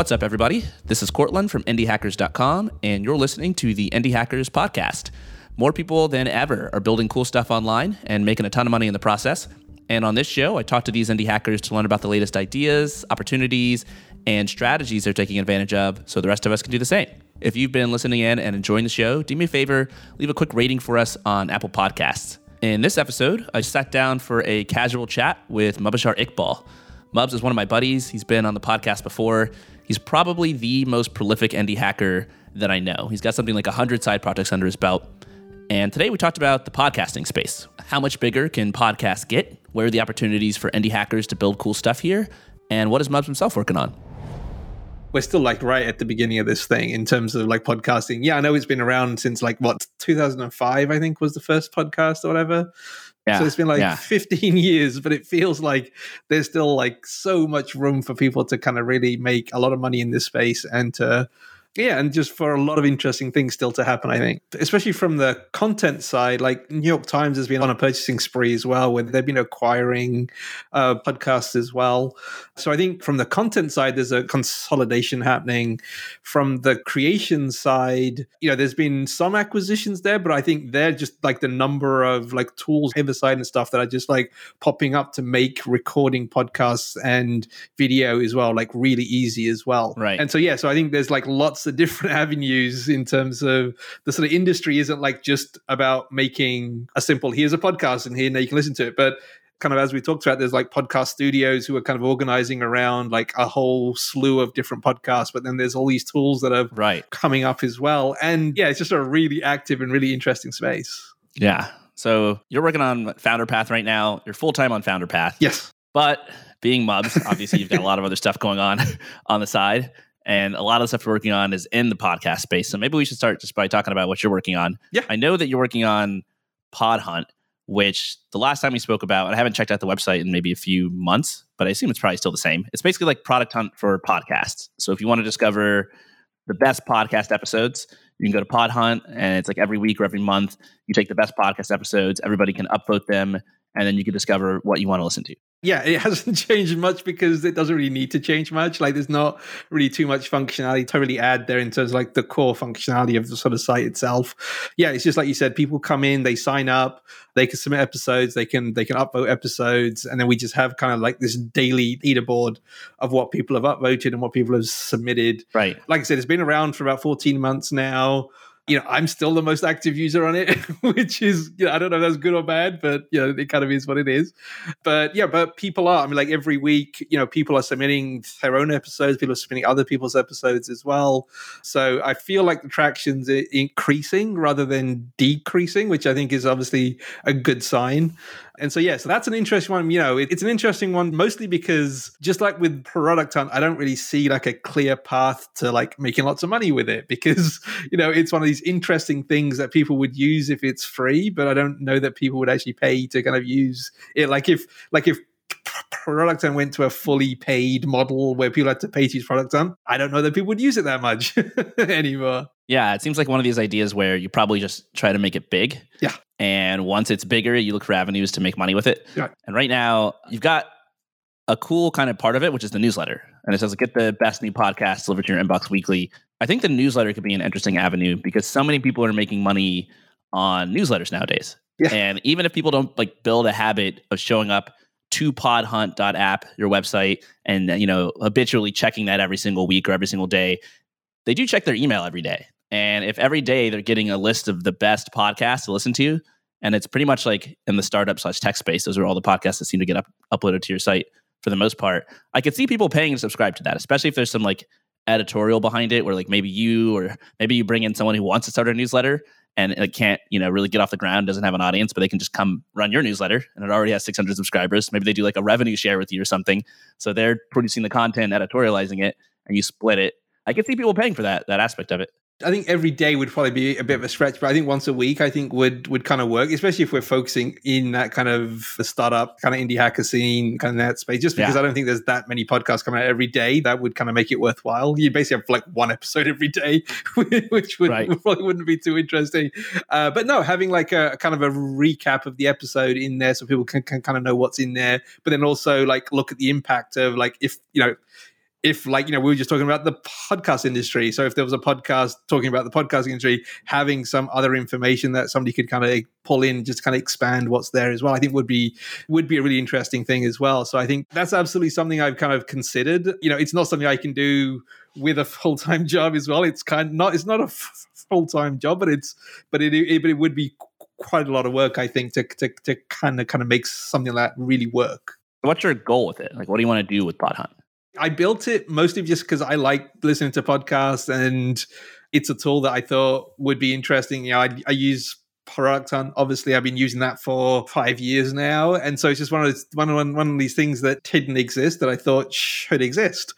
What's up, everybody? This is Courtland from IndieHackers.com, and you're listening to the Indie Hackers podcast. More people than ever are building cool stuff online and making a ton of money in the process. And on this show, I talk to these indie hackers to learn about the latest ideas, opportunities, and strategies they're taking advantage of so the rest of us can do the same. If you've been listening in and enjoying the show, do me a favor, leave a quick rating for us on Apple Podcasts. In this episode, I sat down for a casual chat with Mubashar Iqbal. Mubs is one of my buddies. He's been on the podcast before. He's probably the most prolific indie hacker that I know. He's got something like 100 side projects under his belt. And today we talked about the podcasting space. How much bigger can podcasts get? Where are the opportunities for indie hackers to build cool stuff here? And what is Mubs himself working on? we're still like right at the beginning of this thing in terms of like podcasting. Yeah, I know it's been around since like what 2005, I think was the first podcast or whatever. Yeah, so it's been like yeah. 15 years, but it feels like there's still like so much room for people to kind of really make a lot of money in this space and to yeah, and just for a lot of interesting things still to happen, I think, especially from the content side. Like New York Times has been on a purchasing spree as well, where they've been acquiring uh, podcasts as well. So I think from the content side, there's a consolidation happening. From the creation side, you know, there's been some acquisitions there, but I think they're just like the number of like tools, side and stuff that are just like popping up to make recording podcasts and video as well, like really easy as well. Right. And so yeah, so I think there's like lots lots of different avenues in terms of the sort of industry isn't like just about making a simple here's a podcast and here now you can listen to it. But kind of as we talked about there's like podcast studios who are kind of organizing around like a whole slew of different podcasts but then there's all these tools that are right. coming up as well. And yeah it's just a really active and really interesting space. Yeah. So you're working on founder path right now. You're full-time on founder path. Yes. But being mubs obviously you've got a lot of other stuff going on on the side and a lot of the stuff you're working on is in the podcast space. So maybe we should start just by talking about what you're working on. Yeah. I know that you're working on Pod Hunt, which the last time we spoke about, and I haven't checked out the website in maybe a few months, but I assume it's probably still the same. It's basically like product hunt for podcasts. So if you want to discover the best podcast episodes, you can go to Pod Hunt, and it's like every week or every month, you take the best podcast episodes, everybody can upvote them, and then you can discover what you want to listen to yeah, it hasn't changed much because it doesn't really need to change much. Like, there's not really too much functionality to really add there in terms of like the core functionality of the sort of site itself. Yeah, it's just like you said, people come in, they sign up, they can submit episodes, they can they can upvote episodes, and then we just have kind of like this daily leaderboard of what people have upvoted and what people have submitted. Right. Like I said, it's been around for about 14 months now you know, I'm still the most active user on it, which is, you know, I don't know if that's good or bad, but you know, it kind of is what it is. But yeah, but people are, I mean, like every week, you know, people are submitting their own episodes, people are submitting other people's episodes as well. So I feel like the traction's increasing rather than decreasing, which I think is obviously a good sign. And so, yeah, so that's an interesting one. You know, it, it's an interesting one mostly because just like with product hunt, I don't really see like a clear path to like making lots of money with it because, you know, it's one of these interesting things that people would use if it's free, but I don't know that people would actually pay to kind of use it. Like if, like if product hunt went to a fully paid model where people had to pay to use product hunt, I don't know that people would use it that much anymore. Yeah, it seems like one of these ideas where you probably just try to make it big. Yeah. And once it's bigger, you look for avenues to make money with it. Yeah. And right now, you've got a cool kind of part of it, which is the newsletter. And it says, get the best new podcast delivered to your inbox weekly. I think the newsletter could be an interesting avenue because so many people are making money on newsletters nowadays. Yeah. And even if people don't like build a habit of showing up to podhunt.app, your website, and you know, habitually checking that every single week or every single day, they do check their email every day. And if every day they're getting a list of the best podcasts to listen to, and it's pretty much like in the startup slash tech space, those are all the podcasts that seem to get up, uploaded to your site for the most part. I could see people paying to subscribe to that, especially if there's some like editorial behind it, where like maybe you or maybe you bring in someone who wants to start a newsletter and it can't, you know, really get off the ground, doesn't have an audience, but they can just come run your newsletter and it already has 600 subscribers. Maybe they do like a revenue share with you or something. So they're producing the content, editorializing it, and you split it. I can see people paying for that that aspect of it. I think every day would probably be a bit of a stretch, but I think once a week I think would would kind of work, especially if we're focusing in that kind of the startup kind of indie hacker scene kind of that space. Just because yeah. I don't think there's that many podcasts coming out every day, that would kind of make it worthwhile. You basically have like one episode every day, which would right. probably wouldn't be too interesting. Uh, but no, having like a, a, kind of a recap of the episode in there so people can, can kind of know what's in there, but then also like look at the impact of like if you know if like you know we were just talking about the podcast industry. So if there was a podcast talking about the podcasting industry having some other information that somebody could kind of pull in just kind of expand what's there as well i think would be would be a really interesting thing as well. So i think that's absolutely something i've kind of considered. You know it's not something i can do with a full-time job as well. It's kind of not it's not a f- full-time job but it's but it, it but it would be quite a lot of work i think to to, to kind of kind of make something like that really work. What's your goal with it? Like what do you want to do with pod hunt I built it mostly just because I like listening to podcasts and it's a tool that I thought would be interesting. You know, I, I use Product Hunt. Obviously, I've been using that for five years now, and so it's just one of those, one, one, one of these things that didn't exist that I thought should exist.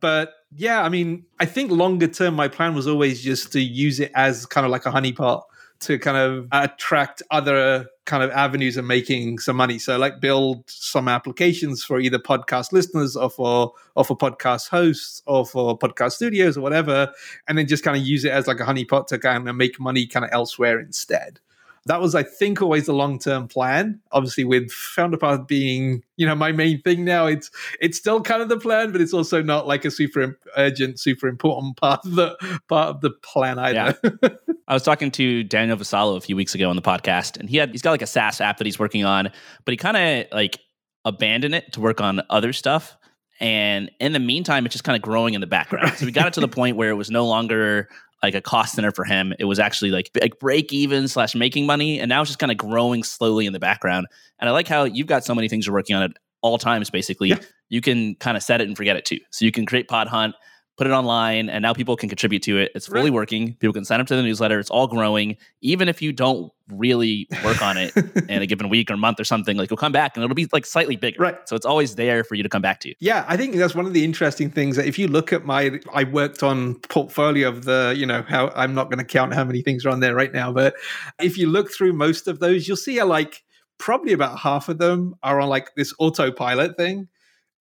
But yeah, I mean, I think longer term, my plan was always just to use it as kind of like a honeypot to kind of attract other kind of avenues of making some money. So like build some applications for either podcast listeners or for or for podcast hosts or for podcast studios or whatever, and then just kind of use it as like a honeypot to kind of make money kind of elsewhere instead that was, I think, always the long term plan. Obviously, with Founder Path being, you know, my main thing now, it's it's still kind of the plan, but it's also not like a super urgent, super important part of the part of the plan either. Yeah. I was talking to Daniel Vassallo a few weeks ago on the podcast, and he had he's got like a SaaS app that he's working on, but he kind of like abandoned it to work on other stuff. And in the meantime, it's just kind of growing in the background. So we got it to the point where it was no longer like a cost center for him. It was actually like like break even slash making money, and now it's just kind of growing slowly in the background. And I like how you've got so many things you're working on at all times. Basically, yeah. you can kind of set it and forget it too. So you can create Pod Hunt, put it online, and now people can contribute to it. It's fully right. working. People can sign up to the newsletter. It's all growing. Even if you don't really work on it in a given week or month or something, like you'll come back and it'll be like slightly bigger. Right. So it's always there for you to come back to. Yeah, I think that's one of the interesting things that if you look at my, I worked on portfolio of the, you know, how I'm not going to count how many things are on there right now, but if you look through most of those, you'll see a like probably about half of them are on like this autopilot thing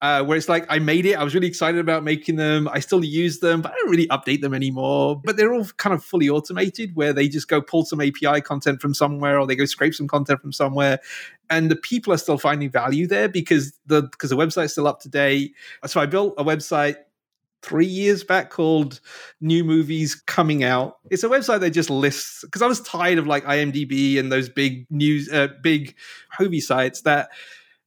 uh, where it's like I made it. I was really excited about making them. I still use them, but I don't really update them anymore. But they're all kind of fully automated, where they just go pull some API content from somewhere, or they go scrape some content from somewhere, and the people are still finding value there because the because the website's still up to date. So I built a website three years back called New Movies Coming Out. It's a website that just lists because I was tired of like IMDb and those big news, uh, big movie sites that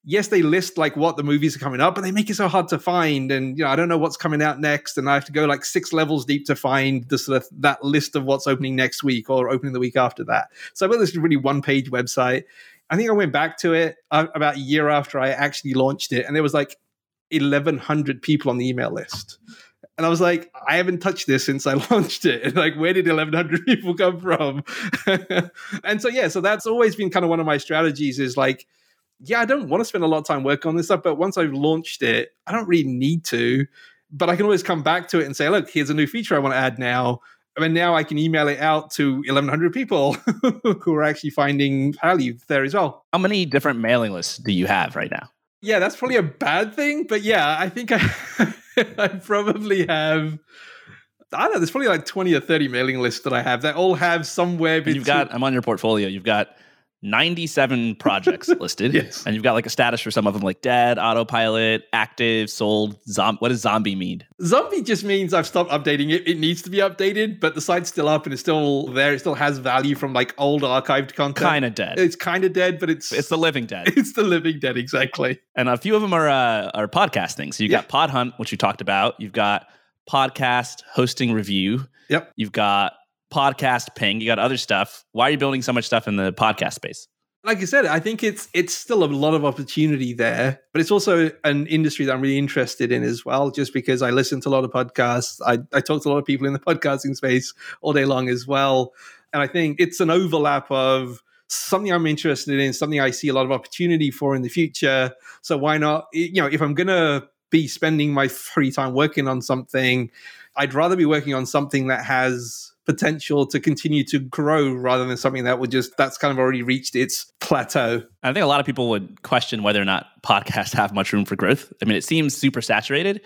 yes, they list like what the movies are coming up, but they make it so hard to find. And you know, I don't know what's coming out next, and I have to go like six levels deep to find the sort of that list of what's opening next week or opening the week after that. So I built this really one page website. I think I went back to it uh, about a year after I actually launched it, and there was like 1,100 people on the email list. And I was like, I haven't touched this since I launched it. And like, where did 1,100 people come from? and so, yeah, so that's always been kind of one of my strategies is like, yeah, I don't want to spend a lot of time working on this stuff, but once I've launched it, I don't really need to. But I can always come back to it and say, look, here's a new feature I want to add now. I mean, now I can email it out to 1,100 people who are actually finding value there as well. How many different mailing lists do you have right now? Yeah, that's probably a bad thing. But yeah, I think I, I probably have. I don't know. There's probably like 20 or 30 mailing lists that I have that all have somewhere. Between... You've got, I'm on your portfolio. You've got 97 projects listed. yes. And you've got like a status for some of them like dead, autopilot, active, sold, zom- what does zombie mean? Zombie just means I've stopped updating it. It needs to be updated, but the site's still up and it's still there. It still has value from like old archived content. Kind of dead. It's kind of dead, but it's it's the living dead. It's the living dead, exactly. And a few of them are uh, are podcasting. So you yeah. got Pod Hunt, which you talked about. You've got podcast hosting review. Yep. You've got podcast ping. You got other stuff. Why are you building so much stuff in the podcast space? Like I said, I think it's it's still a lot of opportunity there, but it's also an industry that I'm really interested in as well. Just because I listen to a lot of podcasts, I, I talk to a lot of people in the podcasting space all day long as well, and I think it's an overlap of something I'm interested in, something I see a lot of opportunity for in the future. So why not? You know, if I'm gonna be spending my free time working on something, I'd rather be working on something that has potential to continue to grow rather than something that would just that's kind of already reached its plateau. I think a lot of people would question whether or not podcasts have much room for growth. I mean, it seems super saturated,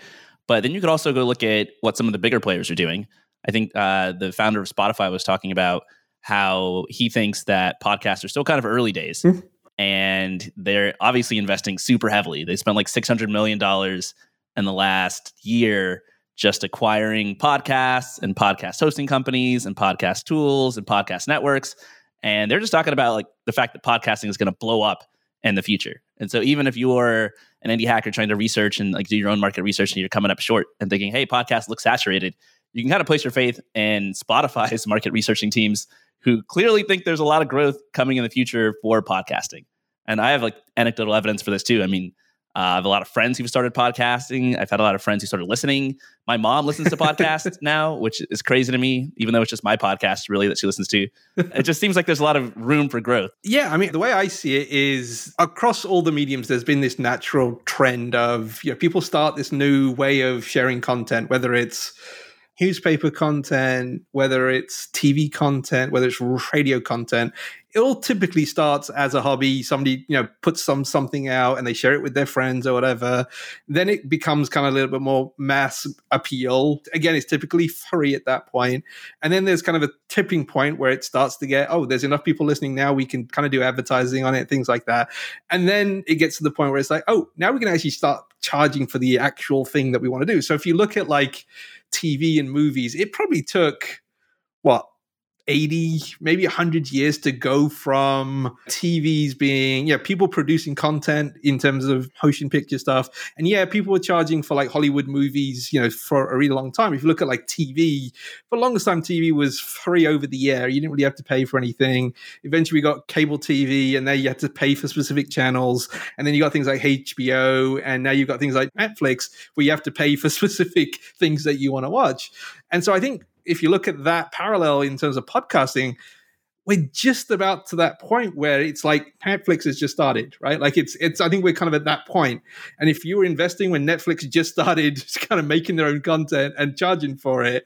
but then you could also go look at what some of the bigger players are doing. I think uh, the founder of Spotify was talking about how he thinks that podcasts are still kind of early days. Mm-hmm. And they're obviously investing super heavily. They spent like $600 million in the last year just acquiring podcasts and podcast hosting companies and podcast tools and podcast networks. And they're just talking about like the fact that podcasting is going to blow up in the future. And so even if you're an indie hacker trying to research and like do your own market research and you're coming up short and thinking, hey, podcast looks saturated, you can kind of place your faith in Spotify's market researching teams who clearly think there's a lot of growth coming in the future for podcasting. And I have like anecdotal evidence for this too. I mean, uh, I have a lot of friends who've started podcasting. I've had a lot of friends who started listening. My mom listens to podcasts now, which is crazy to me, even though it's just my podcast really that she listens to. It just seems like there's a lot of room for growth. Yeah, I mean, the way I see it is across all the mediums, there's been this natural trend of you know people start this new way of sharing content, whether it's newspaper content, whether it's TV content, whether it's radio content, it all typically starts as a hobby. Somebody, you know, puts some something out and they share it with their friends or whatever. Then it becomes kind of a little bit more mass appeal. Again, it's typically furry at that point. And then there's kind of a tipping point where it starts to get, oh, there's enough people listening now. We can kind of do advertising on it, things like that. And then it gets to the point where it's like, oh, now we can actually start charging for the actual thing that we want to do. So if you look at like TV and movies, it probably took what 80 maybe 100 years to go from tvs being yeah people producing content in terms of motion picture stuff. And yeah people were charging for like hollywood movies you know for a really long time. If you look at like tv for the longest time tv was free over the air. You didn't really have to pay for anything. Eventually we got cable tv and now you had to pay for specific channels. And then you got things like hbo and now you've got things like netflix where you have to pay for specific things that you want to watch. And so i think if you look at that parallel in terms of podcasting, we're just about to that point where it's like Netflix has just started, right? Like it's it's I think we're kind of at that point. And if you were investing when Netflix just started kind of making their own content and charging for it,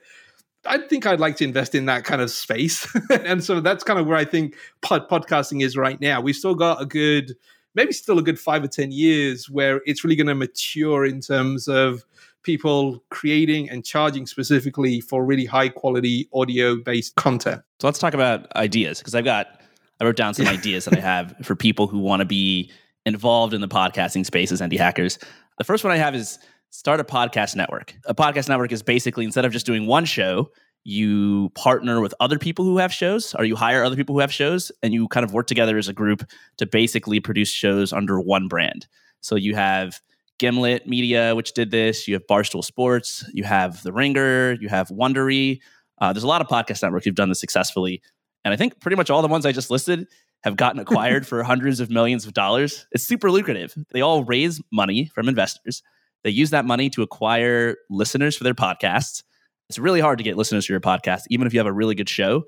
I think I'd like to invest in that kind of space. and so that's kind of where I think pod- podcasting is right now. We've still got a good maybe still a good 5 or 10 years where it's really going to mature in terms of people creating and charging specifically for really high quality audio based content. So let's talk about ideas because I've got, I wrote down some ideas that I have for people who want to be involved in the podcasting space as indie hackers. The first one I have is start a podcast network. A podcast network is basically instead of just doing one show, you partner with other people who have shows or you hire other people who have shows and you kind of work together as a group to basically produce shows under one brand. So you have Gimlet Media, which did this. You have Barstool Sports. You have The Ringer. You have Wondery. Uh, there's a lot of podcast networks who've done this successfully, and I think pretty much all the ones I just listed have gotten acquired for hundreds of millions of dollars. It's super lucrative. They all raise money from investors. They use that money to acquire listeners for their podcasts. It's really hard to get listeners for your podcast, even if you have a really good show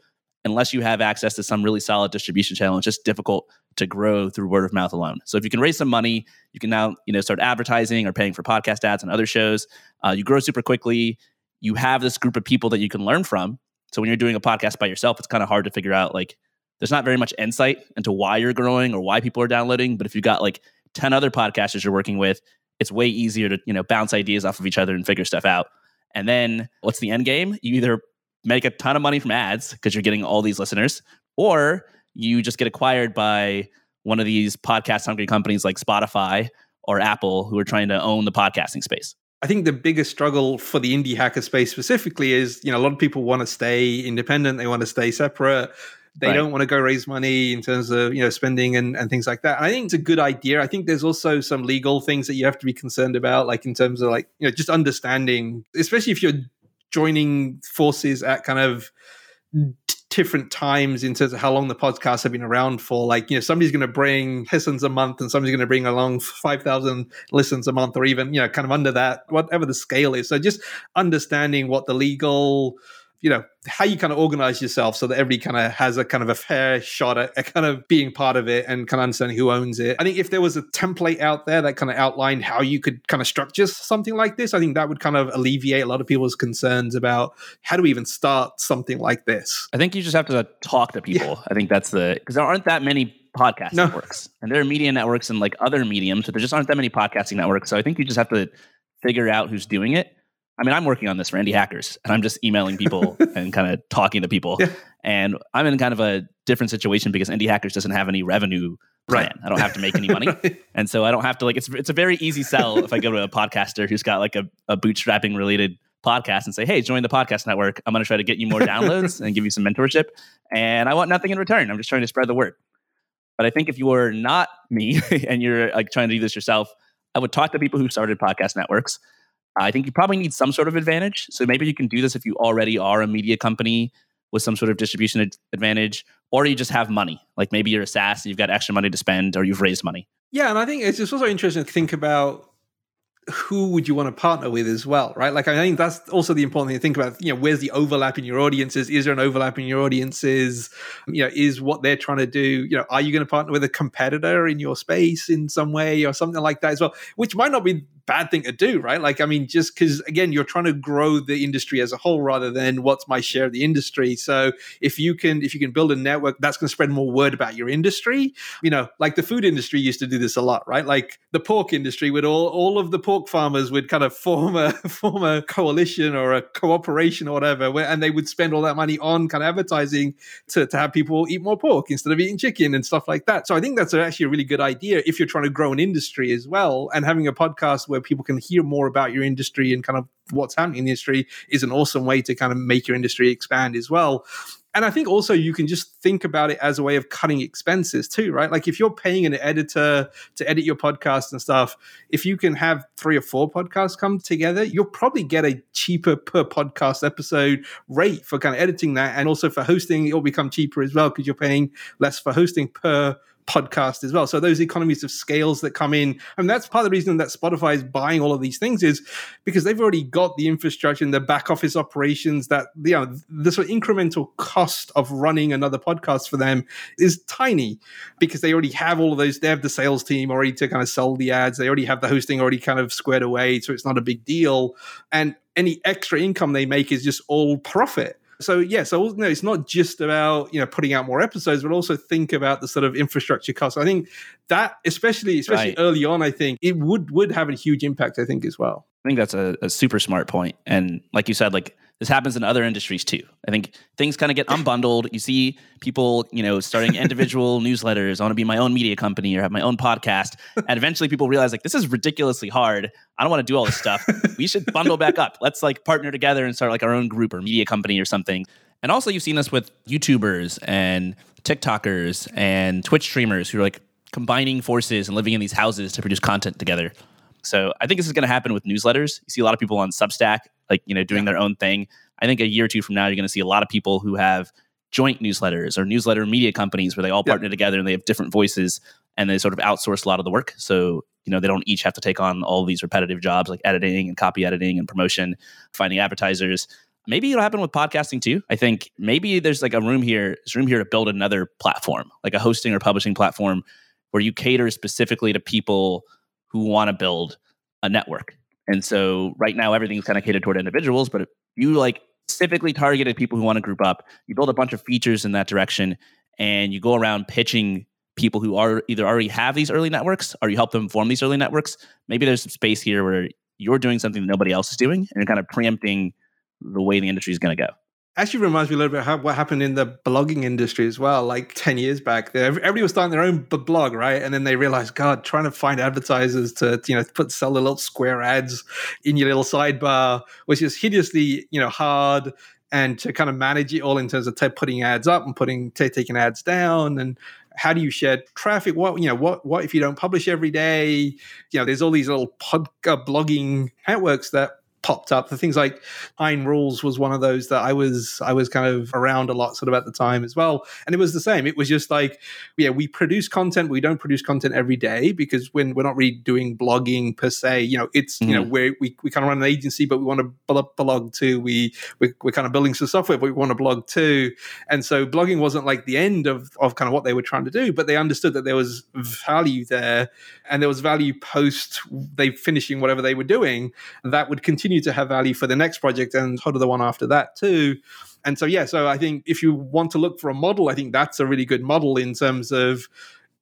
unless you have access to some really solid distribution channel, it's just difficult to grow through word of mouth alone. So if you can raise some money, you can now you know start advertising or paying for podcast ads and other shows. Uh, you grow super quickly. You have this group of people that you can learn from. So when you're doing a podcast by yourself, it's kind of hard to figure out like there's not very much insight into why you're growing or why people are downloading. But if you've got like 10 other podcasters you're working with, it's way easier to, you know, bounce ideas off of each other and figure stuff out. And then what's the end game? You either make a ton of money from ads because you're getting all these listeners, or you just get acquired by one of these podcast hungry companies like Spotify or Apple who are trying to own the podcasting space. I think the biggest struggle for the indie hacker space specifically is, you know, a lot of people want to stay independent, they want to stay separate. They right. don't want to go raise money in terms of, you know, spending and, and things like that. And I think it's a good idea. I think there's also some legal things that you have to be concerned about, like in terms of like, you know, just understanding, especially if you're joining forces at kind of different times in terms of how long the podcasts have been around for. Like, you know, somebody's going to bring listens a month and somebody's going to bring along 5,000 listens a month or even, you know, kind of under that, whatever the scale is. So just understanding what the legal you know how you kind of organize yourself so that everybody kind of has a kind of a fair shot at, at, kind of being part of it and kind of understanding who owns it. I think if there was a template out there that kind of outlined how you could kind of structure something like this, I think that would kind of alleviate a lot of people's concerns about how do we even start something like this. I think you just have to uh, talk to people. Yeah. I think that's the because there aren't that many podcast no. networks and there are media networks and like other mediums, but there just aren't that many podcasting networks. So I think you just have to figure out who's doing it I mean, I'm working on this for indie hackers and I'm just emailing people and kind of talking to people. Yeah. And I'm in kind of a different situation because Indie Hackers doesn't have any revenue plan. Right. I don't have to make any money. right. And so I don't have to like it's it's a very easy sell if I go to a podcaster who's got like a, a bootstrapping related podcast and say, "Hey, join the podcast network. I'm going to try to get you more downloads and give you some mentorship, and I want nothing in return. I'm just trying to spread the word." But I think if you are not me and you're like trying to do this yourself, I would talk to people who started podcast networks. I think you probably need some sort of advantage. So maybe you can do this if you already are a media company with some sort of distribution ad- advantage, or you just have money. Like maybe you're a SaaS and you've got extra money to spend, or you've raised money. Yeah, and I think it's also interesting to think about who would you want to partner with as well, right? Like I think that's also the important thing to think about. You know, where's the overlap in your audiences? Is there an overlap in your audiences? Um, you know, is what they're trying to do? You know, are you going to partner with a competitor in your space in some way or something like that as well? Which might not be bad thing to do, right? Like, I mean, just because again, you're trying to grow the industry as a whole rather than what's my share of the industry. So if you can, if you can build a network that's going to spread more word about your industry, you know, like the food industry used to do this a lot, right? Like the pork industry would all all of the pork farmers would kind of form a form a coalition or a cooperation or whatever, where, and they would spend all that money on kind of advertising to, to have people eat more pork instead of eating chicken and stuff like that. So I think that's actually a really good idea if you're trying to grow an industry as well, and having a podcast where where people can hear more about your industry and kind of what's happening in the industry is an awesome way to kind of make your industry expand as well. And I think also you can just think about it as a way of cutting expenses too, right? Like if you're paying an editor to edit your podcast and stuff, if you can have three or four podcasts come together, you'll probably get a cheaper per podcast episode rate for kind of editing that. And also for hosting, it'll become cheaper as well because you're paying less for hosting per podcast as well. So those economies of scales that come in, and that's part of the reason that Spotify is buying all of these things is because they've already got the infrastructure and the back office operations that you know the sort of incremental cost of running another podcast for them is tiny because they already have all of those. They have the sales team already to kind of sell the ads. They already have the hosting already kind of squared away, so it's not a big deal. And any extra income they make is just all profit. So yeah, so no, it's not just about you know putting out more episodes, but also think about the sort of infrastructure costs. I think that, especially especially right. early on, I think it would would have a huge impact. I think as well. I think that's a, a super smart point, and like you said, like this happens in other industries too. I think things kind of get unbundled. You see people, you know, starting individual newsletters. I want to be my own media company or have my own podcast. And eventually people realize like this is ridiculously hard. I don't want to do all this stuff. We should bundle back up. Let's like partner together and start like our own group or media company or something. And also you've seen this with YouTubers and TikTokers and Twitch streamers who are like combining forces and living in these houses to produce content together. So I think this is going to happen with newsletters. You see a lot of people on Substack, like you know, doing yeah. their own thing. I think a year or two from now, you're going to see a lot of people who have joint newsletters or newsletter media companies where they all partner yeah. together and they have different voices and they sort of outsource a lot of the work. So you know, they don't each have to take on all these repetitive jobs like editing and copy editing and promotion, finding advertisers. Maybe it'll happen with podcasting too. I think maybe there's like a room here, there's room here to build another platform, like a hosting or publishing platform where you cater specifically to people who want to build a network. And so right now everything's kind of catered toward individuals, but if you like specifically targeted people who want to group up, you build a bunch of features in that direction and you go around pitching people who are either already have these early networks or you help them form these early networks. Maybe there's some space here where you're doing something that nobody else is doing and you're kind of preempting the way the industry is going to go actually reminds me a little bit of what happened in the blogging industry as well. Like 10 years back, everybody was starting their own blog, right? And then they realized, God, trying to find advertisers to, you know, put sell the little square ads in your little sidebar, which is hideously, you know, hard and to kind of manage it all in terms of t- putting ads up and putting t- taking ads down and how do you share traffic what you know what what if you don't publish every day you know there's all these little pod, uh, blogging networks that popped up. The things like Nine Rules was one of those that I was I was kind of around a lot sort of at the time as well. And it was the same. It was just like, yeah, we produce content, we don't produce content every day because when we're not really doing blogging per se, you know, it's mm-hmm. you know, mm-hmm. we're, we we kind of run an agency, but we want to blog too. We we're, we're kind of building some software, but we want to blog too. And so blogging wasn't like the end of of kind of what they were trying to do, but they understood that there was value there and there was value post they finishing whatever they were doing that would continue continue to have value for the next project and sort of the one after that too. And so, yeah, so I think if you want to look for a model, I think that's a really good model in terms of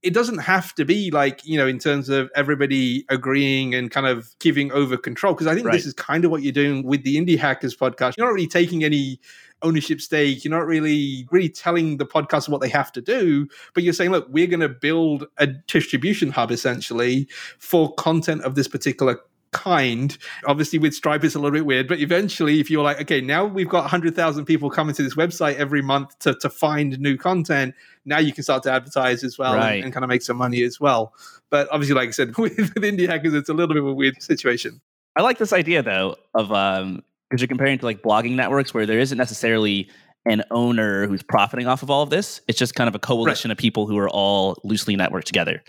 it doesn't have to be like you know in terms of everybody agreeing and kind of giving over control because i think Right. this is kind of what you're doing with the indie hackers podcast you're not really taking any ownership stake you're not really really telling the podcast what they have to do but you're saying look we're going to build a distribution hub essentially for content of this particular kind. Obviously, with Stripe, it's a little bit weird, but eventually, if you're like, okay, now we've got 100,000 people coming to this website every month to, to find new content, now you can start to advertise as well Right. and, and kind of make some money as well. But obviously, like I said, with, with indie hackers, it's a little bit of a weird situation. I like this idea though of um because you're comparing to like blogging networks where there isn't necessarily an owner who's profiting off of all of this. It's just kind of a coalition of people who are all loosely networked together.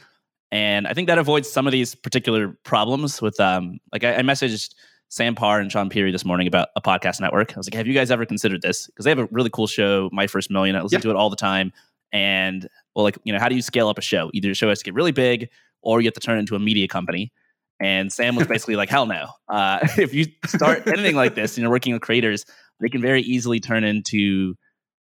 And I think that avoids some of these particular problems with um like I, I messaged Sam Parr and Shaan Puri this morning about a podcast network. I was like, have you guys ever considered this? Because they have a really cool show, My First Million. I listen Yeah. to it all the time. And well, like, you know, how do you scale up a show? Either a show has to get really big or you have to turn it into a media company. And Sam was basically like, hell no. Uh, if you start anything like this and you're working with creators, they can very easily turn into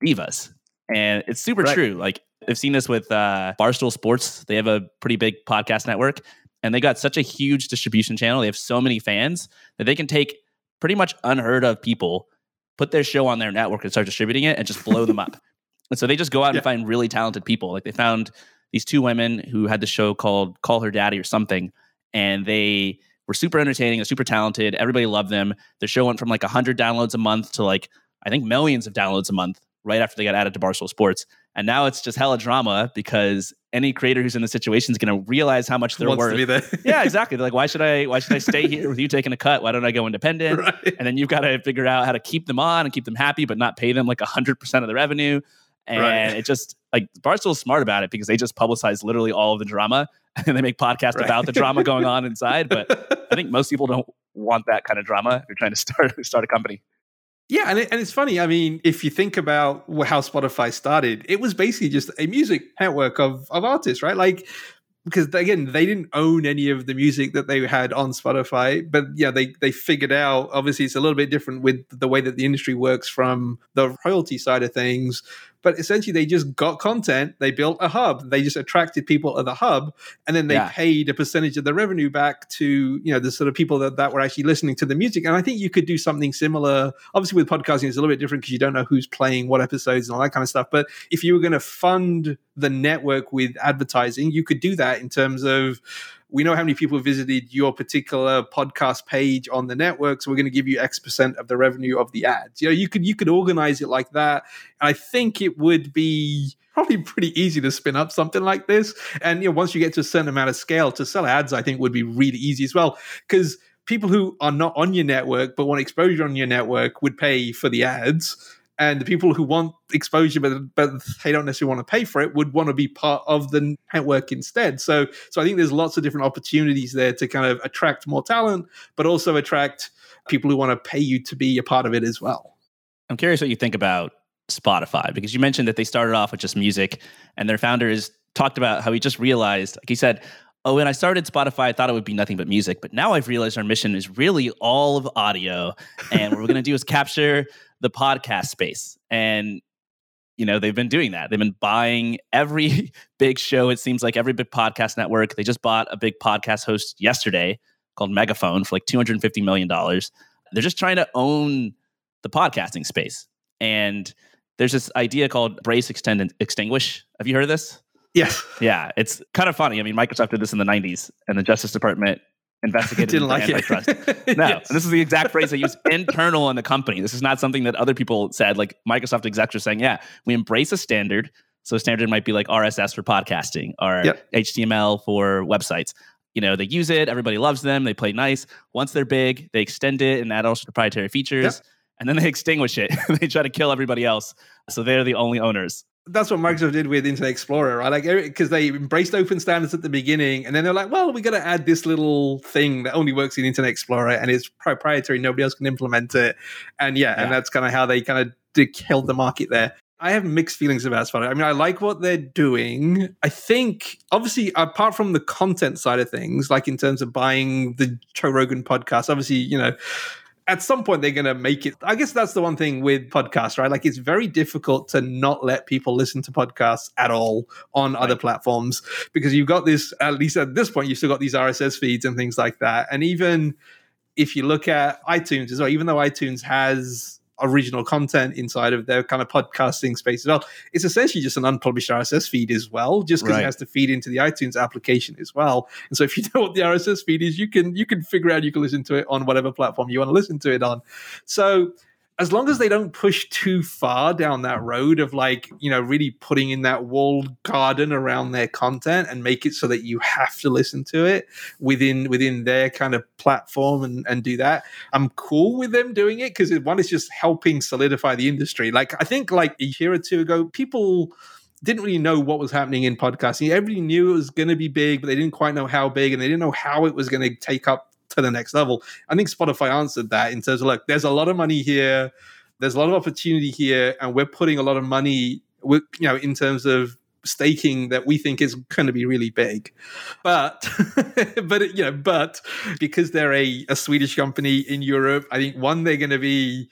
divas. And it's super Right. true. Like I've seen this with uh, Barstool Sports. They have a pretty big podcast network and they got such a huge distribution channel. They have so many fans that they can take pretty much unheard of people, put their show on their network and start distributing it and just blow them up. And so they just go out Yeah. and find really talented people. Like they found these two women who had the show called Call Her Daddy or something, and they were super entertaining, they're super talented. Everybody loved them. Their show went from like 100 downloads a month to like, I think millions of downloads a month right after they got added to Barstool Sports. And now it's just hella drama because any creator who's in the situation is going to realize how much they're worth. to be there. yeah, exactly. They're like, why should I? Why should I stay here with you taking a cut? Why don't I go independent? right. And then you've got to figure out how to keep them on and keep them happy, but not pay them like hundred percent of the revenue. And Right. it just like Barstool's smart about it because they just publicize literally all of the drama and they make podcasts Right. about the drama going on inside. But I think most people don't want that kind of drama if you're trying to start start a company. Yeah, and, it, and it's funny. I mean, if you think about how Spotify started, it was basically just a music network of of artists, right? Like because again, they didn't own any of the music that they had on Spotify, but yeah, they they figured out. Obviously, it's a little bit different with the way that the industry works from the royalty side of things. But essentially, they just got content. They built a hub. They just attracted people at the hub, and then they Yeah. paid a percentage of the revenue back to you know the sort of people that, that were actually listening to the music. And I think you could do something similar. Obviously, with podcasting, it's a little bit different because you don't know who's playing what episodes and all that kind of stuff. But if you were going to fund the network with advertising, you could do that in terms of we know how many people visited your particular podcast page on the network, so we're going to give you X percent of the revenue of the ads. You know, you could you could organize it like that. And I think it would be probably pretty easy to spin up something like this. And you know, once you get to a certain amount of scale, to sell ads, I think would be really easy as well because people who are not on your network but want exposure on your network would pay for the ads and the people who want exposure but, but they don't necessarily want to pay for it would want to be part of the network instead so so i think there's lots of different opportunities there to kind of attract more talent but also attract people who want to pay you to be a part of it as well I'm curious what you think about Spotify because you mentioned that they started off with just music and their founder founders talked about how he just realized, like he said, Oh, when I started Spotify, I thought it would be nothing but music. But now I've realized our mission is really all of audio. And what we're going to do is capture the podcast space. And, you know, they've been doing that. They've been buying every big show. It seems like every big podcast network. They just bought a big podcast host yesterday called Megaphone for like $250 million. They're just trying to own the podcasting space. And there's this idea called embrace, extend, and extinguish. Have you heard of this? yes Yeah, it's kind of funny. I mean, Microsoft did this in the 90s, and the Justice Department investigated didn't like for it antitrust. No, Yes. and this is the exact phrase they use internal in the company. This is not something that other people said. Like Microsoft execs are saying, yeah, we embrace a standard. So standard might be like RSS for podcasting or Yep. HTML for websites. You know, they use it, everybody loves them, they play nice. Once they're big, they extend it and add all proprietary features, and then they extinguish it. they try to kill everybody else. So they're the only owners. That's what Microsoft did with Internet Explorer, right? Like, because they embraced open standards at the beginning, and then they're like, "Well, we got to add this little thing that only works in Internet Explorer, and it's proprietary; nobody else can implement it." And yeah, Yeah. and that's kind of how they kind of killed the market there. I have mixed feelings about Spotify. I mean, I like what they're doing. I think, obviously, apart from the content side of things, like in terms of buying the Joe Rogan podcast, obviously, you know, at some point they're going to make it. I guess that's the one thing with podcasts, right? Like it's very difficult to not let people listen to podcasts at all on right. other platforms because you've got this, at least at this point, you've still got these RSS feeds and things like that. And even if you look at iTunes as well, even though iTunes has original content inside of their kind of podcasting space as well. It's essentially just an unpublished RSS feed as well, just because right. it has to feed into the iTunes application as well. And so if you know what the RSS feed is, you can you can figure out you can listen to it on whatever platform you want to listen to it on. So as long as they don't push too far down that road of like you know really putting in that walled garden around their content and make it so that you have to listen to it within within their kind of platform and, and do that i'm cool with them doing it because one is just helping solidify the industry like i think like a year or two ago people didn't really know what was happening in podcasting. Everybody knew it was going to be big, but they didn't quite know how big, and they didn't know how it was going to take up to the next level. I think Spotify answered that in terms of like, there's a lot of money here, there's a lot of opportunity here, and we're putting a lot of money, you know, in terms of staking that we think is going to be really big but but you know but because they're a, a swedish company in europe i think one they're going to be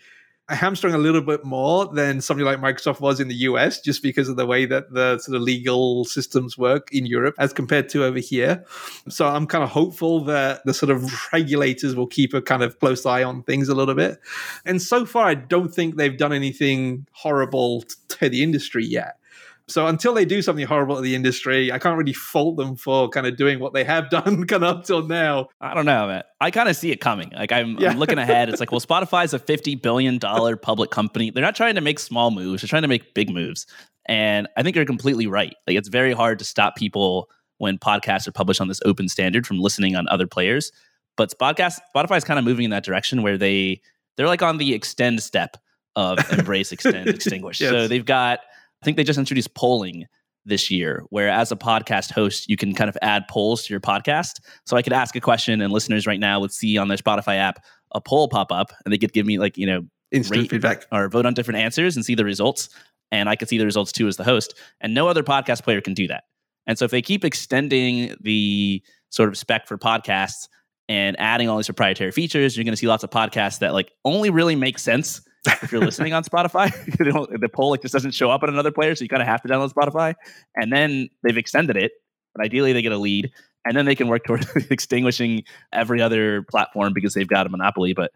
hamstrung a little bit more than something like Microsoft was in the US, just because of the way that the sort of legal systems work in Europe as compared to over here. So I'm kind of hopeful that the sort of regulators will keep a kind of close eye on things a little bit. And so far, I don't think they've done anything horrible to the industry yet. So until they do something horrible to the industry, I can't really fault them for kind of doing what they have done kind of up till now. I don't know, man. I kind of see it coming. Like I'm, yeah. I'm looking ahead. It's like, well, Spotify's a fifty billion dollar public company. They're not trying to make small moves. They're trying to make big moves. And I think you're completely right. Like it's very hard to stop people when podcasts are published on this open standard from listening on other players. But podcast Spotify is kind of moving in that direction where they they're like on the extend step of embrace, extend, extinguish. Yes. So they've got I think they just introduced polling this year, where as a podcast host, you can kind of add polls to your podcast. So I could ask a question, and listeners right now would see on their Spotify app a poll pop up, and they could give me like you know instant feedback or vote on different answers and see the results. And I could see the results too as the host. And no other podcast player can do that. And so if they keep extending the sort of spec for podcasts and adding all these proprietary features, you're going to see lots of podcasts that like only really make sense if you're listening on Spotify. the poll like just doesn't show up on another player, so you kind of have to download Spotify. And then they've extended it, but ideally they get a lead, and then they can work towards extinguishing every other platform because they've got a monopoly. But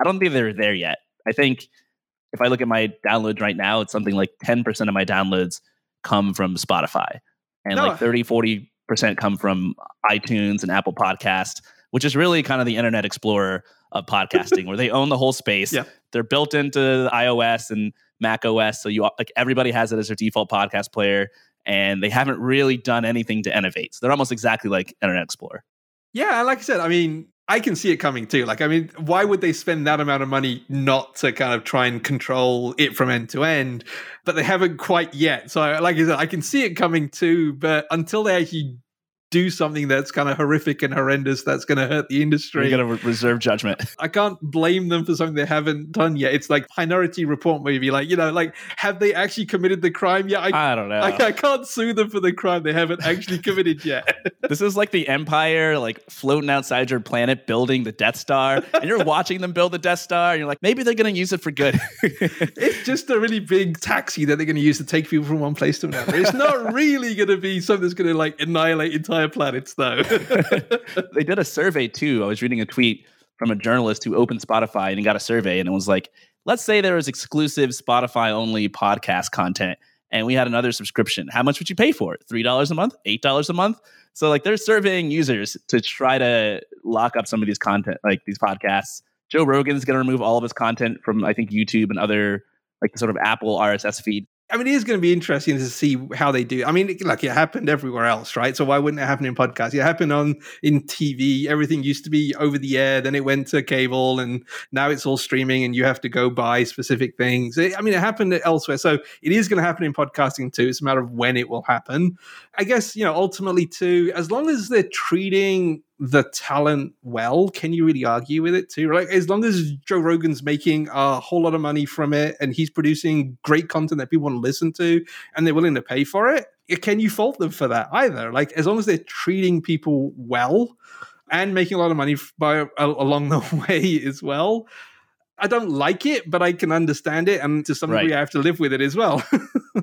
I don't think they're there yet. I think if I look at my downloads right now, it's something like 10% of my downloads come from Spotify, and no. like 30, 40 percent come from iTunes and Apple Podcast, which is really kind of the Internet Explorer of podcasting, where they own the whole space. Yeah. They're built into iOS and Mac OS, so you like everybody has it as their default podcast player, and they haven't really done anything to innovate. So they're almost exactly like Internet Explorer. Yeah, like I said, I mean, I can see it coming too. Like, I mean, why would they spend that amount of money not to kind of try and control it from end to end? But they haven't quite yet. So, like I said, I can see it coming too. But until they actually do something that's kind of horrific and horrendous that's going to hurt the industry. You're going to reserve judgment. I can't blame them for something they haven't done yet. It's like Minority Report movie. Like, you know, like, have they actually committed the crime yet? I, I don't know. I, I, can't sue them for the crime they haven't actually committed yet. this is like the Empire, like floating outside your planet, building the Death Star, and you're watching them build the Death Star, and you're like, maybe they're going to use it for good. it's just a really big taxi that they're going to use to take people from one place to another. It's not really going to be something that's going to like annihilate entire entire planets, though. they did a survey too. I was reading a tweet from a journalist who opened Spotify and he got a survey, and it was like, let's say there was exclusive Spotify only podcast content, and we had another subscription. How much would you pay for it? Three dollars a month? Eight dollars a month? So like they're surveying users to try to lock up some of these content, like these podcasts. Joe Rogan's going to remove all of his content from I think YouTube and other like the sort of Apple RSS feed. I mean, it is going to be interesting to see how they do. I mean, like it happened everywhere else, right? So why wouldn't it happen in podcasts? It happened on in TV. Everything used to be over the air, then it went to cable, and now it's all streaming, and you have to go buy specific things. I mean, it happened elsewhere, so it is going to happen in podcasting too. It's a matter of when it will happen. I guess you know, ultimately, too, as long as they're treating the talent well, can you really argue with it too? Like as long as Joe Rogan's making a whole lot of money from it and he's producing great content that people want to listen to and they're willing to pay for it, can you fault them for that either? Like as long as they're treating people well and making a lot of money by along the way as well, I don't like it, but I can understand it, and to some Right. degree, I have to live with it as well.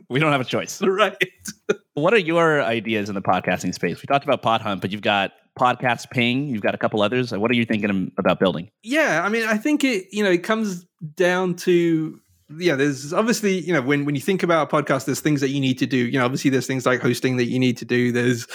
We don't have a choice. right. What are your ideas in the podcasting space? We talked about Pod Hunt, but you've got Podcast Ping. You've got a couple others. What are you thinking about building? Yeah, I mean, I think it. You know, it comes down to yeah. There's obviously you know when when you think about a podcast, there's things that you need to do. You know, obviously there's things like hosting that you need to do. There's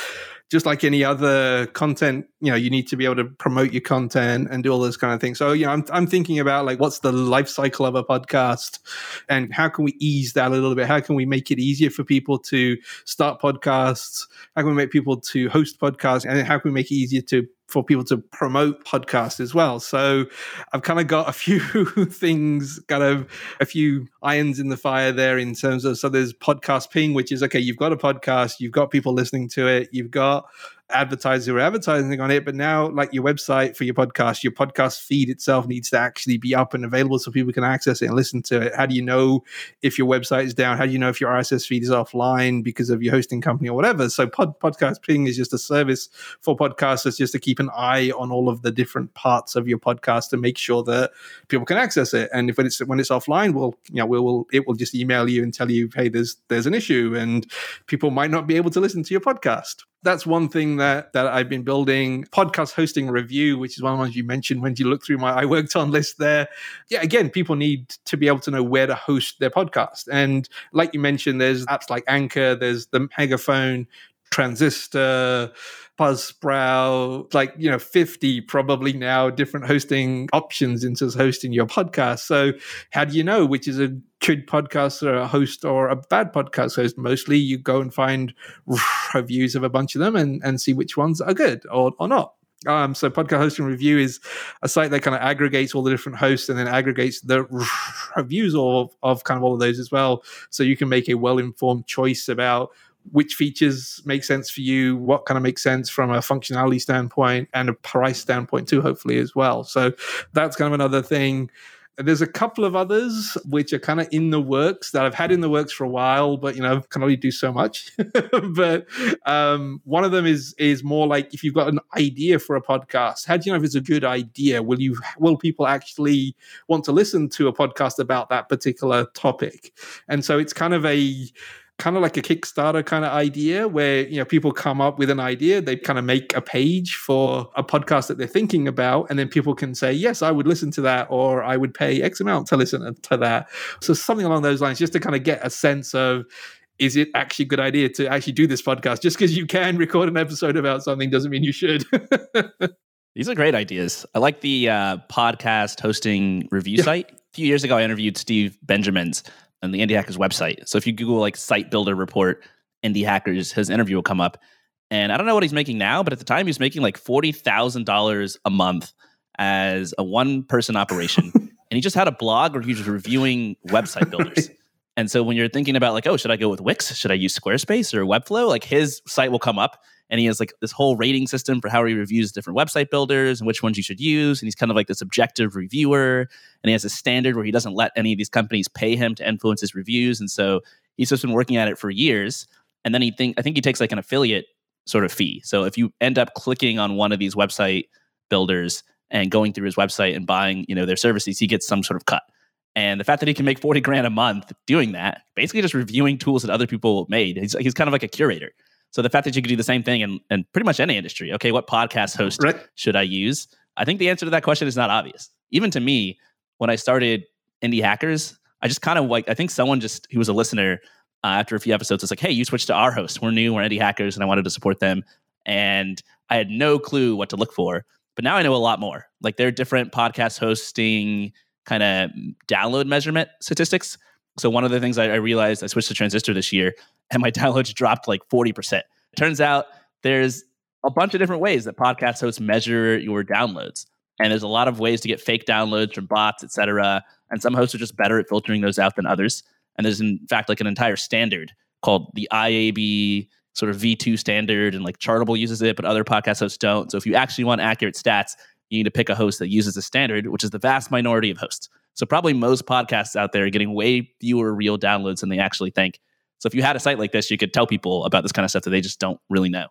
just like any other content, you know, you need to be able to promote your content and do all those kind of things. So, you know, I'm, I'm thinking about like what's the life cycle of a podcast and how can we ease that a little bit? How can we make it easier for people to start podcasts? How can we make people to host podcasts? And how can we make it easier to for people to promote podcasts as well. So I've kind of got a few things, kind of a few irons in the fire there in terms of so there's podcast ping, which is okay, you've got a podcast, you've got people listening to it, you've got advertisers who are advertising on it, but now like your website for your podcast, your podcast feed itself needs to actually be up and available so people can access it and listen to it. How do you know if your website is down? How do you know if your RSS feed is offline because of your hosting company or whatever? So pod, podcast ping is just a service for podcasters just to keep an eye on all of the different parts of your podcast to make sure that people can access it. And if when it's when it's offline, we'll you know we'll, we'll it will just email you and tell you, hey, there's there's an issue, and people might not be able to listen to your podcast that's one thing that that I've been building. Podcast hosting review, which is one of the ones you mentioned when you look through my I worked on list there. Yeah, again, people need to be able to know where to host their podcast. And like you mentioned, there's apps like Anchor, there's the Megaphone, Transistor, Buzzsprout, like, you know, 50 probably now different hosting options into hosting your podcast. So how do you know which is a good podcast or a host or a bad podcast host? Mostly you go and find reviews of a bunch of them and, and see which ones are good or, or not. Um, so podcast hosting review is a site that kind of aggregates all the different hosts and then aggregates the reviews of, of kind of all of those as well. So you can make a well-informed choice about which features make sense for you, what kind of makes sense from a functionality standpoint and a price standpoint too, hopefully as well. So that's kind of another thing. There's a couple of others which are kind of in the works that I've had in the works for a while, but you know can only do so much. but um, one of them is is more like if you've got an idea for a podcast, how do you know if it's a good idea? Will you will people actually want to listen to a podcast about that particular topic? And so it's kind of a kind of like a Kickstarter kind of idea where you know people come up with an idea, they kind of make a page for a podcast that they're thinking about, and then people can say, "Yes, I would listen to that," or "I would pay X amount to listen to that." So something along those lines, just to kind of get a sense of. Is it actually a good idea to actually do this podcast? Just because you can record an episode about something doesn't mean you should. These are great ideas. I like the uh, podcast hosting review yeah. site. A few years ago, I interviewed Steve Benjamins on the Indie Hackers website. So if you Google like site builder report, Indie Hackers, his interview will come up. And I don't know what he's making now, but at the time he was making like forty thousand dollars a month as a one person operation. and he just had a blog where he was reviewing website builders. And so when you're thinking about like, oh, should I go with Wix? Should I use Squarespace or Webflow? Like his site will come up and he has like this whole rating system for how he reviews different website builders and which ones you should use. And he's kind of like this objective reviewer. And he has a standard where he doesn't let any of these companies pay him to influence his reviews. And so he's just been working at it for years. And then he think I think he takes like an affiliate sort of fee. So if you end up clicking on one of these website builders and going through his website and buying, you know, their services, he gets some sort of cut. And the fact that he can make 40 grand a month doing that, basically just reviewing tools that other people made, he's, he's kind of like a curator. So the fact that you could do the same thing in, in pretty much any industry, okay, what podcast host right. should I use? I think the answer to that question is not obvious. Even to me, when I started Indie Hackers, I just kind of like, I think someone just, who was a listener uh, after a few episodes was like, hey, you switched to our host. We're new, we're Indie Hackers, and I wanted to support them. And I had no clue what to look for. But now I know a lot more. Like there are different podcast hosting kind of download measurement statistics. So one of the things I, I realized, I switched to Transistor this year, and my downloads dropped like 40%. It turns out there's a bunch of different ways that podcast hosts measure your downloads. And there's a lot of ways to get fake downloads from bots, et cetera. And some hosts are just better at filtering those out than others. And there's in fact like an entire standard called the IAB sort of V2 standard, and like Chartable uses it, but other podcast hosts don't. So if you actually want accurate stats, you need to pick a host that uses the standard, which is the vast minority of hosts. So probably most podcasts out there are getting way fewer real downloads than they actually think. So if you had a site like this, you could tell people about this kind of stuff that they just don't really know.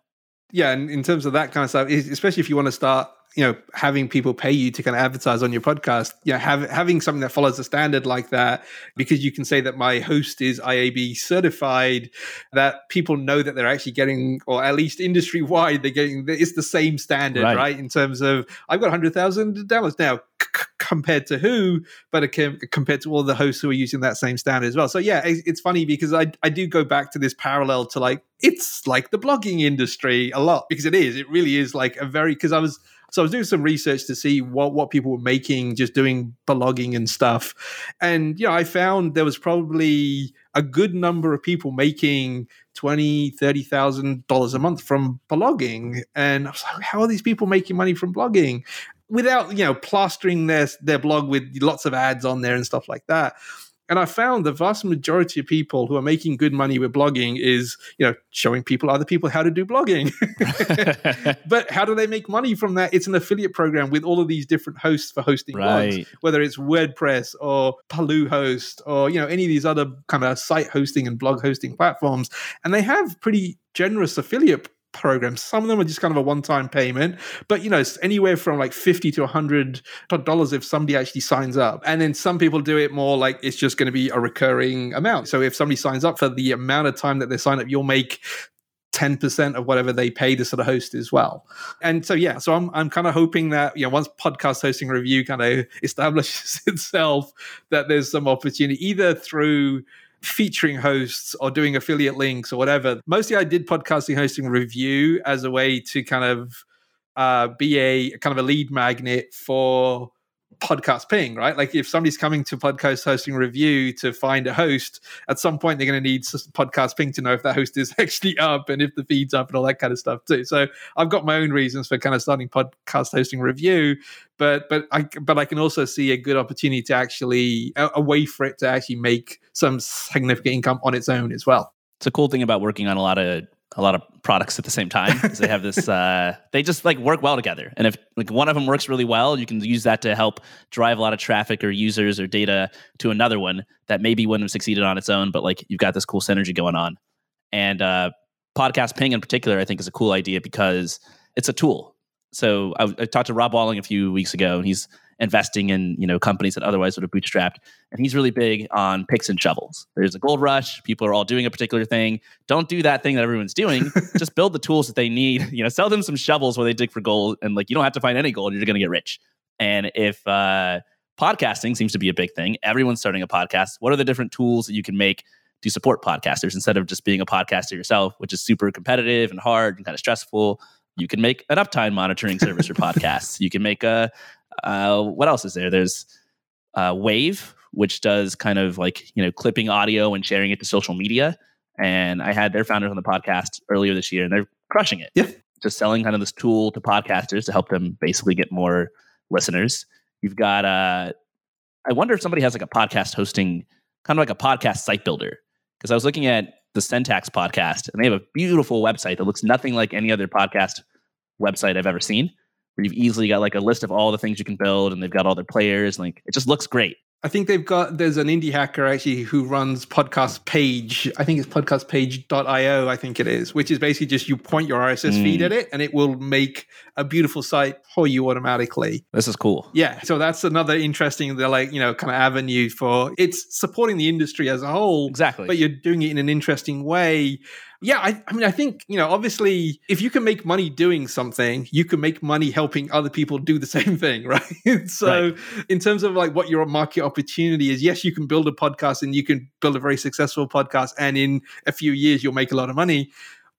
Yeah, and in terms of that kind of stuff, especially if you want to start you know having people pay you to kind of advertise on your podcast you know have, having something that follows a standard like that because you can say that my host is iab certified that people know that they're actually getting or at least industry wide they're getting it's the same standard right, right? in terms of i've got 100000 downloads now compared to who but compared to all the hosts who are using that same standard as well so yeah it's, funny because I, I do go back to this parallel to like it's like the blogging industry a lot because it is it really is like a very because i was so I was doing some research to see what what people were making just doing blogging and stuff. And you know, I found there was probably a good number of people making twenty, thirty thousand dollars a month from blogging. And I was like, how are these people making money from blogging? Without, you know, plastering their their blog with lots of ads on there and stuff like that. And I found the vast majority of people who are making good money with blogging is, you know, showing people, other people how to do blogging. but how do they make money from that? It's an affiliate program with all of these different hosts for hosting right. blogs, whether it's WordPress or Bluehost or, you know, any of these other kind of site hosting and blog hosting platforms. And they have pretty generous affiliate programs. Some of them are just kind of a one-time payment, but you know, it's anywhere from like fifty to hundred dollars if somebody actually signs up. And then some people do it more like it's just going to be a recurring amount. So if somebody signs up for the amount of time that they sign up, you'll make 10% of whatever they pay to sort of host as well. And so yeah, so I'm I'm kind of hoping that you know once podcast hosting review kind of establishes itself that there's some opportunity either through featuring hosts or doing affiliate links or whatever. Mostly I did podcasting hosting review as a way to kind of uh, be a kind of a lead magnet for podcast ping, right? Like if somebody's coming to podcast hosting review to find a host, at some point they're going to need podcast ping to know if that host is actually up and if the feed's up and all that kind of stuff too. So I've got my own reasons for kind of starting podcast hosting review, but but I but I can also see a good opportunity to actually a, a way for it to actually make some significant income on its own as well. It's a cool thing about working on a lot of a lot of products at the same time. Because they have this uh, they just like work well together. And if like one of them works really well you can use that to help drive a lot of traffic or users or data to another one that maybe wouldn't have succeeded on its own but like you've got this cool synergy going on. And uh, podcast ping in particular i think is a cool idea because it's a tool. So I, I talked to rob walling a few weeks ago and he's investing in you know companies that otherwise would have bootstrapped. And he's really big on picks and shovels. There's a gold rush. People are all doing a particular thing. Don't do that thing that everyone's doing. Just build the tools that they need. You know, sell them some shovels where they dig for gold, and like you don't have to find any gold. You're going to get rich. And if uh, podcasting seems to be a big thing, everyone's starting a podcast. What are the different tools that you can make? to support podcasters instead of just being a podcaster yourself, which is super competitive and hard and kind of stressful. You can make an uptime monitoring service for podcasts. You can make a uh, what else is there? There's uh, Wave, which does kind of like you know clipping audio and sharing it to social media. And I had their founders on the podcast earlier this year, and they're crushing it. Yeah, just selling kind of this tool to podcasters to help them basically get more listeners. You've got uh, I wonder if somebody has like a podcast hosting, kind of like a podcast site builder. Because I was looking at the Syntax podcast, and they have a beautiful website that looks nothing like any other podcast website I've ever seen where you've easily got like a list of all the things you can build and they've got all their players. Like it just looks great. I think they've got there's an indie hacker actually who runs podcast page. I think it's podcastpage.io, I think it is, which is basically just you point your RSS mm. feed at it and it will make a beautiful site for you automatically. This is cool. Yeah. So that's another interesting the like, you know, kind of avenue for it's supporting the industry as a whole. Exactly. But you're doing it in an interesting way yeah, I, I, mean, I think, you know, obviously, if you can make money doing something, you can make money helping other people do the same thing, right? so, right. in terms of like what your market opportunity is, yes, you can build a podcast and you can build a very successful podcast, and in a few years, you'll make a lot of money.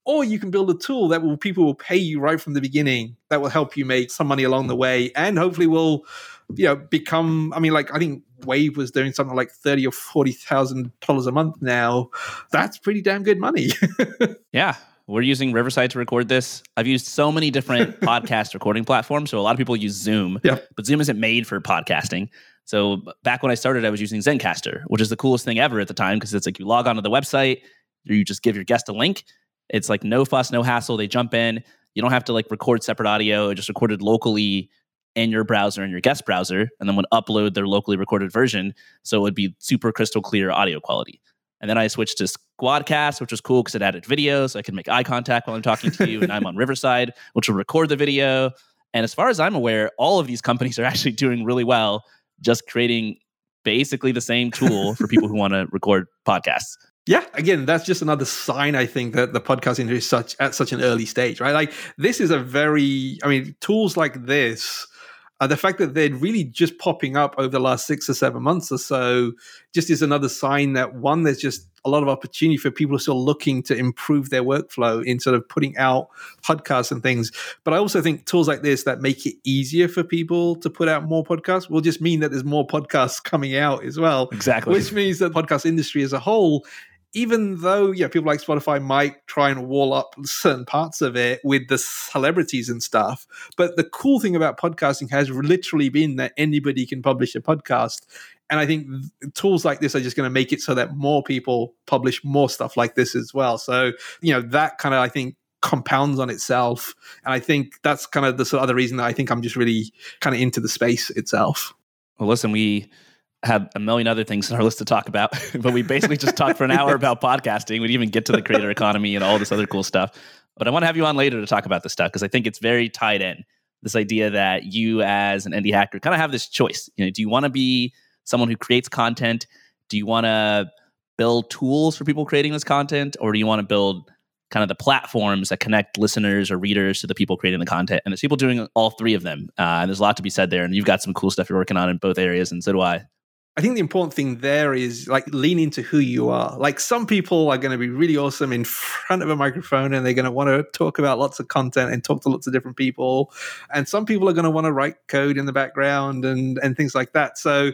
Or you can build a tool that will people will pay you right from the beginning that will help you make some money along the way and hopefully will you know become i mean like i think wave was doing something like 30 or 40 thousand dollars a month now. That's pretty damn good money. Yeah we're using riverside to record this. I've used so many different podcast recording platforms so a lot of people use zoom yeah. but zoom isn't made for podcasting. So back when i started i was using zencastr which is the coolest thing ever at the time because it's like you log onto the website or you just give your guest a link. It's like no fuss no hassle. They jump in. You don't have to like record separate audio. It just recorded locally in your browser and your guest browser, and then would upload their locally recorded version. So it would be super crystal clear audio quality. And then I switched to Squadcast, which was cool because it added video, so I could make eye contact while I'm talking to you. and I'm on Riverside, which will record the video. And as far as I'm aware, all of these companies are actually doing really well, just creating basically the same tool for people who want to record podcasts. Yeah, again, that's just another sign I think that the podcast industry is such at such an early stage, right? Like this is a very, I mean, tools like this uh, the fact that they're really just popping up over the last six or seven months or so just is another sign that one, there's just a lot of opportunity for people who are still looking to improve their workflow in sort of putting out podcasts and things. But I also think tools like this that make it easier for people to put out more podcasts will just mean that there's more podcasts coming out as well. Exactly. Which means that podcast industry as a whole even though yeah people like spotify might try and wall up certain parts of it with the celebrities and stuff but the cool thing about podcasting has literally been that anybody can publish a podcast. And i think tools like this are just going to make it so that more people publish more stuff like this as well. So you know that kind of i think compounds on itself. And i think that's kind of the sort of other reason that i think i'm just really kind of into the space itself. Well listen we had a million other things on our list to talk about, but we basically just talked for an hour about podcasting. We didn't even get to the creator economy and all this other cool stuff. But I want to have you on later to talk about this stuff because I think it's very tied in. This idea that you, as an indie hacker, kind of have this choice. You know, do you want to be someone who creates content? Do you want to build tools for people creating this content, or do you want to build kind of the platforms that connect listeners or readers to the people creating the content? And there's people doing all three of them, uh, and there's a lot to be said there. And you've got some cool stuff you're working on in both areas, and so do I. I think the important thing there is like lean into who you are. Like some people are going to be really awesome in front of a microphone and they're going to want to talk about lots of content and talk to lots of different people. And some people are going to want to write code in the background and and things like that. So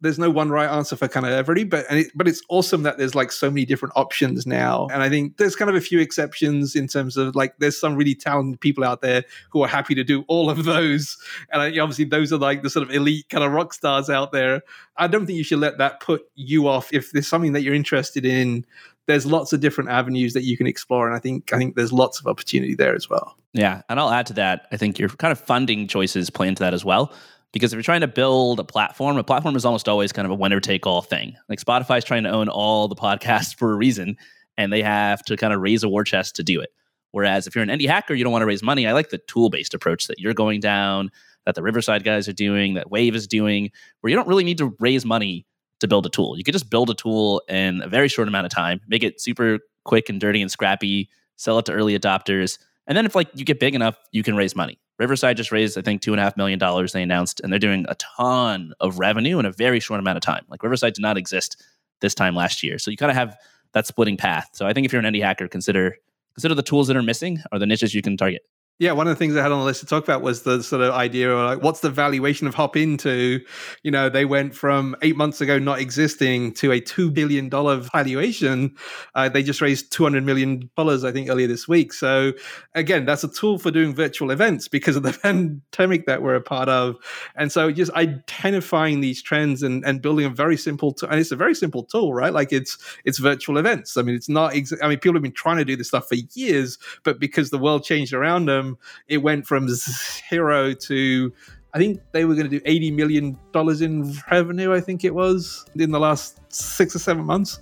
there's no one right answer for kind of everybody, but it, but it's awesome that there's like so many different options now. And I think there's kind of a few exceptions in terms of like there's some really talented people out there who are happy to do all of those. And I, obviously those are like the sort of elite kind of rock stars out there. I don't think you should let that put you off if there's something that you're interested in. There's lots of different avenues that you can explore, and I think I think there's lots of opportunity there as well. Yeah, and I'll add to that. I think your kind of funding choices play into that as well. Because if you're trying to build a platform, a platform is almost always kind of a winner take all thing. Like Spotify is trying to own all the podcasts for a reason, and they have to kind of raise a war chest to do it. Whereas if you're an indie hacker, you don't want to raise money. I like the tool based approach that you're going down, that the Riverside guys are doing, that Wave is doing, where you don't really need to raise money to build a tool. You could just build a tool in a very short amount of time, make it super quick and dirty and scrappy, sell it to early adopters. And then if like you get big enough, you can raise money. Riverside just raised, I think, two and a half million dollars. They announced, and they're doing a ton of revenue in a very short amount of time. Like Riverside did not exist this time last year, so you kind of have that splitting path. So I think if you're an indie hacker, consider consider the tools that are missing or the niches you can target. Yeah, one of the things I had on the list to talk about was the sort of idea of like, what's the valuation of Hopin? You know, they went from eight months ago not existing to a $2 billion valuation. Uh, they just raised $200 million, I think, earlier this week. So, again, that's a tool for doing virtual events because of the pandemic that we're a part of. And so, just identifying these trends and, and building a very simple, tool, and it's a very simple tool, right? Like it's it's virtual events. I mean, it's not, ex- I mean, people have been trying to do this stuff for years, but because the world changed around them, it went from zero to I think they were going to do eighty million dollars in revenue. I think it was in the last six or seven months.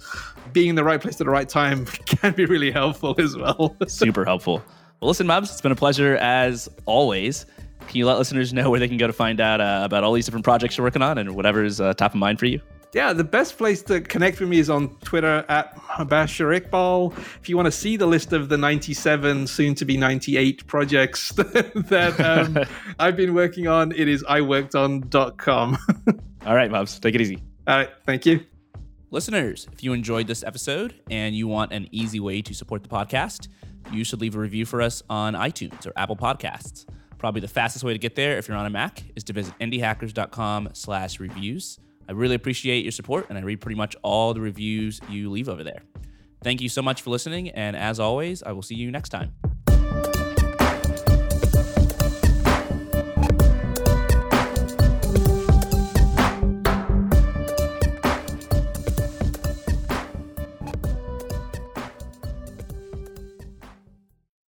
Being in the right place at the right time can be really helpful as well. Super helpful. Well, listen, Mubs, it's been a pleasure as always. Can you let listeners know where they can go to find out uh, about all these different projects you're working on and whatever is uh, top of mind for you? Yeah, the best place to connect with me is on Twitter at Mubashar Iqbal. If you want to see the list of the 97, soon to be 98 projects that um, I've been working on, it is iworkedon.com. All right, Mubs, take it easy. All right, thank you. Listeners, if you enjoyed this episode and you want an easy way to support the podcast, you should leave a review for us on iTunes or Apple Podcasts. Probably the fastest way to get there if you're on a Mac is to visit indiehackers.com slash reviews. I really appreciate your support, and I read pretty much all the reviews you leave over there. Thank you so much for listening, and as always, I will see you next time.